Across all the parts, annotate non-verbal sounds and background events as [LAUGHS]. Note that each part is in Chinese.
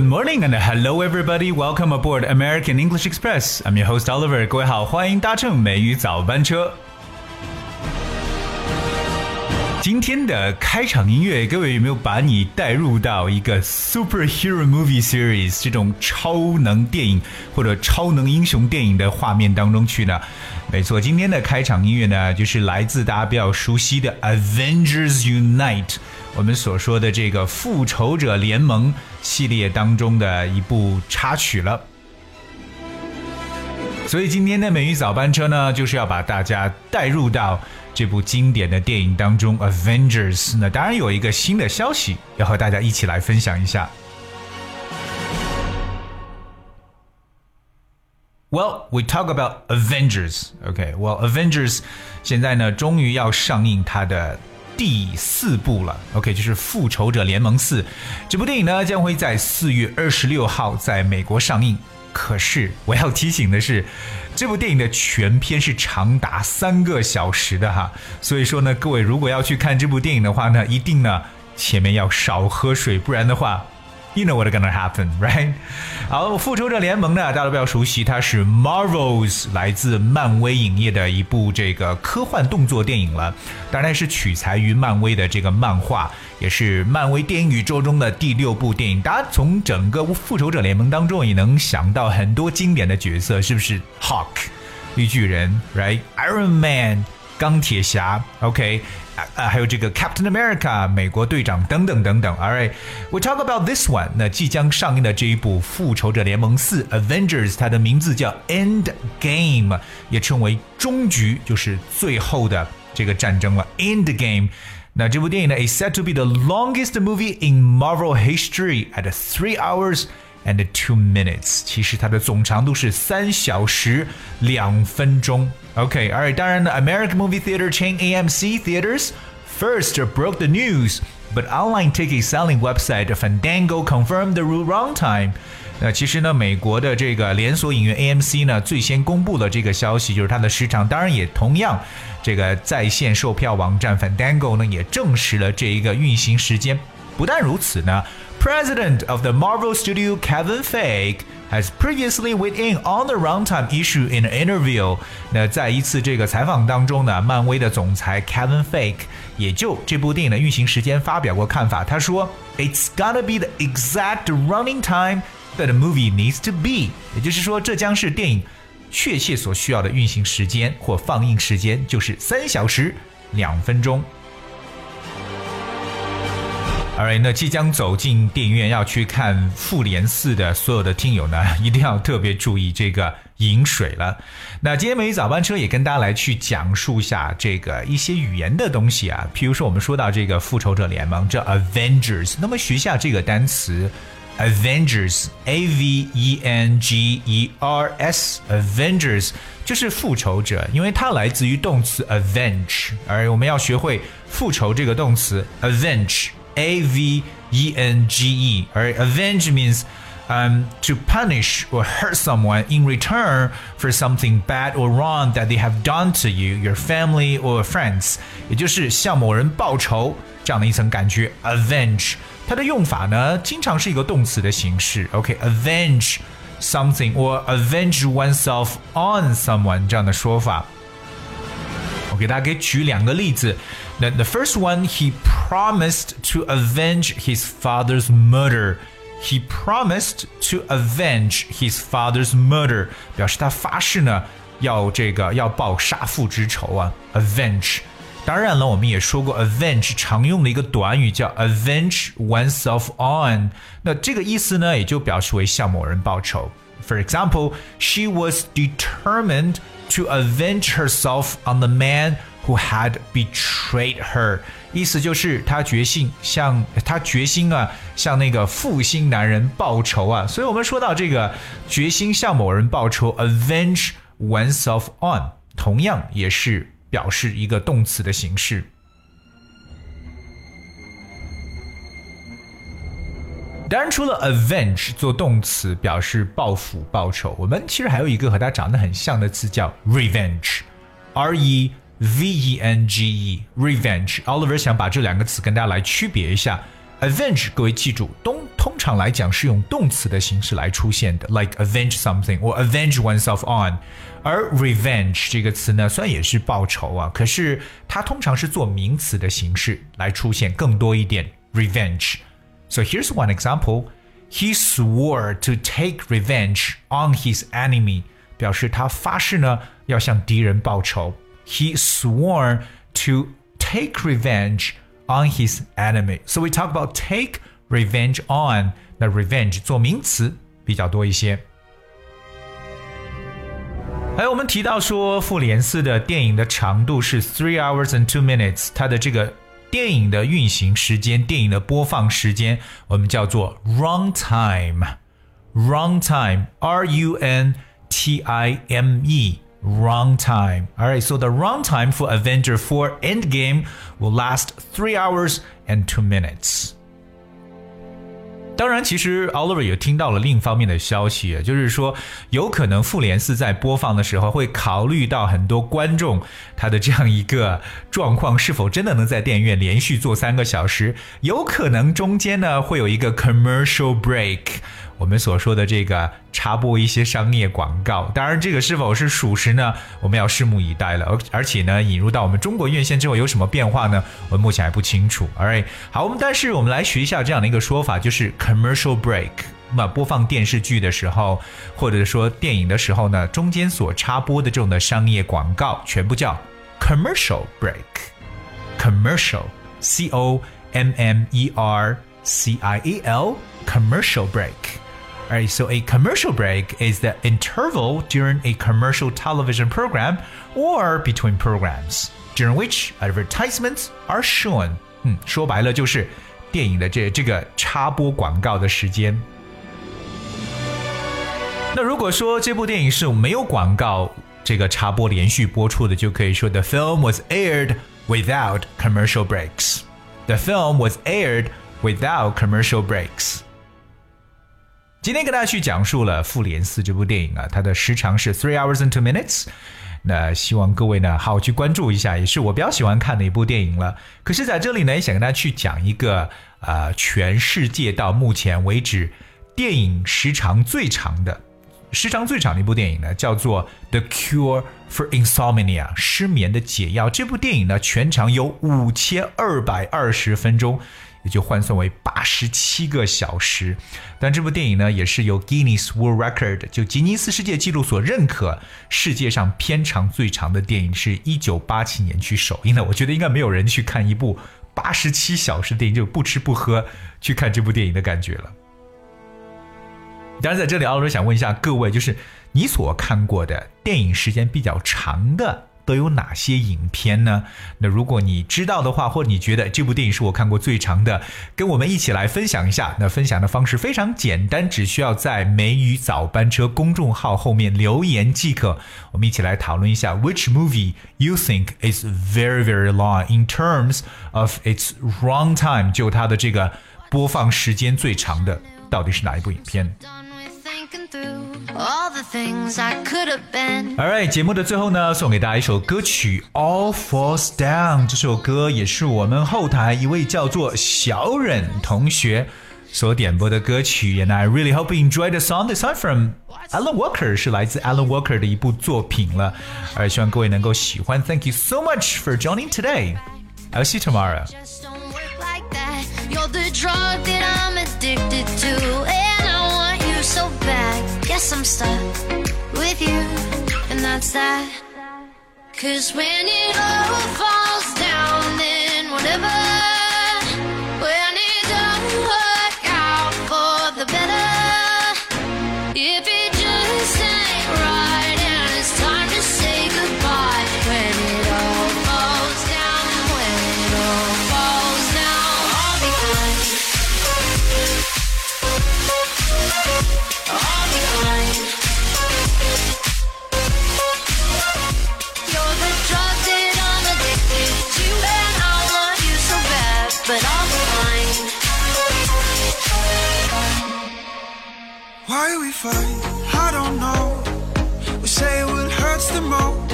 Good morning and hello everybody. Welcome aboard American English Express. I'm your host Oliver. 各位好，欢迎搭乘美语早班车。今天的开场音乐，各位有没有把你带入到一个 superhero movie series 这种超能电影或者超能英雄电影的画面当中去呢？没错，今天的开场音乐呢，就是来自大家比较熟悉的 Avengers Unite，我们所说的这个复仇者联盟系列当中的一部插曲了。所以今天的美语早班车呢，就是要把大家带入到。这部经典的电影当中，《Avengers》那当然有一个新的消息要和大家一起来分享一下。Well, we talk about Avengers, OK? well, Avengers 现在呢，终于要上映它的第四部了。OK，就是《复仇者联盟四》这部电影呢，将会在四月二十六号在美国上映。可是我要提醒的是，这部电影的全片是长达三个小时的哈，所以说呢，各位如果要去看这部电影的话呢，一定呢前面要少喝水，不然的话。You know what's gonna happen, [LAUGHS] right? 好，复仇者联盟呢，大家都比较熟悉，它是 Marvels 来自漫威影业的一部这个科幻动作电影了。当然是取材于漫威的这个漫画，也是漫威电影宇宙中的第六部电影。大家从整个复仇者联盟当中也能想到很多经典的角色，是不是？Hawk 绿巨人，right？Iron Man 钢铁侠，OK。啊，还有这个 Captain America 美国队长等等等等。All right，we talk about this one。那即将上映的这一部《复仇者联盟四》Avengers，它的名字叫 End Game，也称为终局，就是最后的这个战争了。End Game。那这部电影呢，is said to be the longest movie in Marvel history at three hours and two minutes。其实它的总长度是三小时两分钟。Okay, all right. 当然呢，American movie theater chain AMC theaters first broke the news, but online ticket selling website Fandango confirmed the wrong time. 那其实呢，美国的这个连锁影院 AMC 呢，最先公布了这个消息，就是它的时长。当然，也同样，这个在线售票网站 Fandango 呢，也证实了这一个运行时间。 不但如此呢，President of the Marvel Studio Kevin Feige has previously weighed in on the runtime issue in an interview。那在一次这个采访当中呢，漫威的总裁 Kevin Feige 也就这部电影的运行时间发表过看法。他说：“It's gotta be the exact running time that a movie needs to be。”也就是说，这将是电影确切所需要的运行时间或放映时间，就是三小时两分钟。 哎那即将走进电影院要去看《复联四》的所有的听友呢，[LAUGHS] 一定要特别注意这个饮水了。那今天美语早班车也跟大家来去讲述一下这个一些语言的东西啊，譬如说我们说到这个《复仇者联盟》这 Avengers，那么学下这个单词 Avengers，A V E N G E R S，Avengers 就是复仇者，因为它来自于动词 avenge，而我们要学会复仇这个动词 avenge。A V E N G E. Alright, avenge means um, to punish or hurt someone in return for something bad or wrong that they have done to you, your family or friends，也就是向某人报仇这样的一层感觉。Avenge，它的用法呢，经常是一个动词的形式。OK，avenge、okay, something or avenge oneself on someone 这样的说法。 我给大家给举两个例子。那 the first one, he promised to avenge his father's murder. He promised to avenge his father's murder，表示他发誓呢要这个要报杀父之仇啊。Avenge。当然了，我们也说过，avenge 常用的一个短语叫 avenge oneself on。那这个意思呢，也就表示为向某人报仇。For example, she was determined to avenge herself on the man who had betrayed her，意思就是她决心向她决心啊向那个负心男人报仇啊。所以我们说到这个决心向某人报仇，avenge oneself on，同样也是表示一个动词的形式。当然，除了 avenge 做动词表示报复、报仇，我们其实还有一个和它长得很像的词叫 revenge，r e V E N G E revenge。Oliver 想把这两个词跟大家来区别一下。avenge，各位记住，通通常来讲是用动词的形式来出现的，like avenge something or avenge oneself on。而 revenge 这个词呢，虽然也是报仇啊，可是它通常是做名词的形式来出现更多一点。revenge。So here's one example. He swore to take revenge on his enemy，表示他发誓呢要向敌人报仇。He swore to take revenge on his enemy. So we talk about take revenge on. 那 revenge 做名词比较多一些。还有我们提到说，《复联四》的电影的长度是 three hours and two minutes，它的这个 电影的运行时间、电影的播放时间，我们叫做 run time。run time，R U N T I M E。runtime. Alright, so the runtime for Avenger 4 Endgame will last 3 hours and 2 minutes. 当然，其实 Oliver 也听到了另一方面的消息，就是说，有可能复联四在播放的时候会考虑到很多观众他的这样一个状况，是否真的能在电影院连续坐三个小时？有可能中间呢会有一个 commercial break。我们所说的这个插播一些商业广告，当然这个是否是属实呢？我们要拭目以待了。而而且呢，引入到我们中国院线之后有什么变化呢？我们目前还不清楚。All right，好，我们但是我们来学一下这样的一个说法，就是 commercial break。那播放电视剧的时候，或者说电影的时候呢，中间所插播的这种的商业广告，全部叫 commercial break。commercial，c o m m e r c i a l，commercial break。Alright, so a commercial break is the interval during a commercial television program or between programs during which advertisements are shown. 嗯，说白了就是电影的这这个插播广告的时间。那如果说这部电影是没有广告这个插播连续播出的，就可以说 the film was aired without commercial breaks. The film was aired without commercial breaks. 今天跟大家去讲述了《复联四》这部电影啊，它的时长是 three hours and two minutes。那希望各位呢好好去关注一下，也是我比较喜欢看的一部电影了。可是在这里呢，也想跟大家去讲一个呃，全世界到目前为止电影时长最长的、时长最长的一部电影呢，叫做《The Cure for Insomnia》失眠的解药。这部电影呢，全长有五千二百二十分钟。也就换算为八十七个小时。但这部电影呢，也是由 Guinness World Record 就吉尼斯世界纪录所认可，世界上片长最长的电影，是一九八七年去首映的。我觉得应该没有人去看一部八十七小时电影就不吃不喝去看这部电影的感觉了。当然，在这里，奥罗想问一下各位，就是你所看过的电影时间比较长的。都有哪些影片呢？那如果你知道的话，或者你觉得这部电影是我看过最长的，跟我们一起来分享一下。那分享的方式非常简单，只需要在美语早班车公众号后面留言即可。我们一起来讨论一下，Which movie you think is very very long in terms of its run time？就它的这个播放时间最长的，到底是哪一部影片 ？Alright，节目的最后呢，送给大家一首歌曲《All Falls Down》。这首歌也是我们后台一位叫做小忍同学所点播的歌曲。And I really hope you enjoy the song. This song from Alan Walker 是来自 Alan Walker 的一部作品了，而希望各位能够喜欢。Thank you so much for joining today. I'll see you tomorrow. Guess I'm stuck with you, and that's that. Cause when it all falls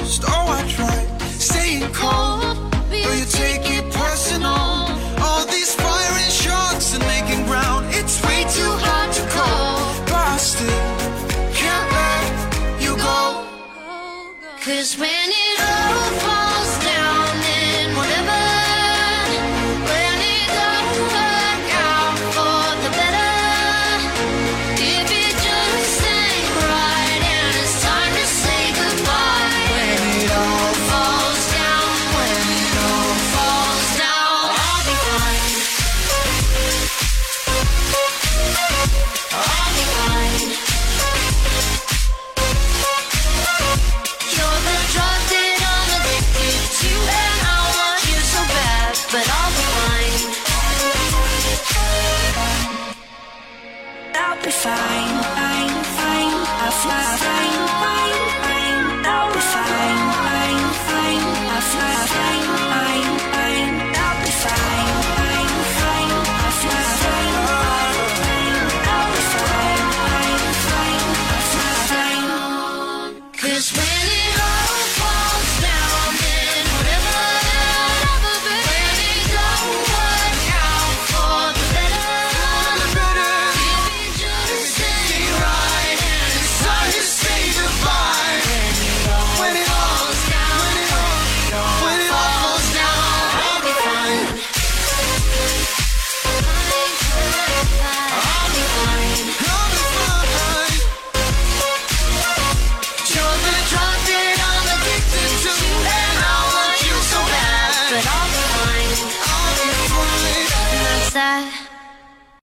most. Oh, I tried staying cold, but you take it personal. All these firing shots and making ground, it's way too hard to call. But can't let you go. Cause when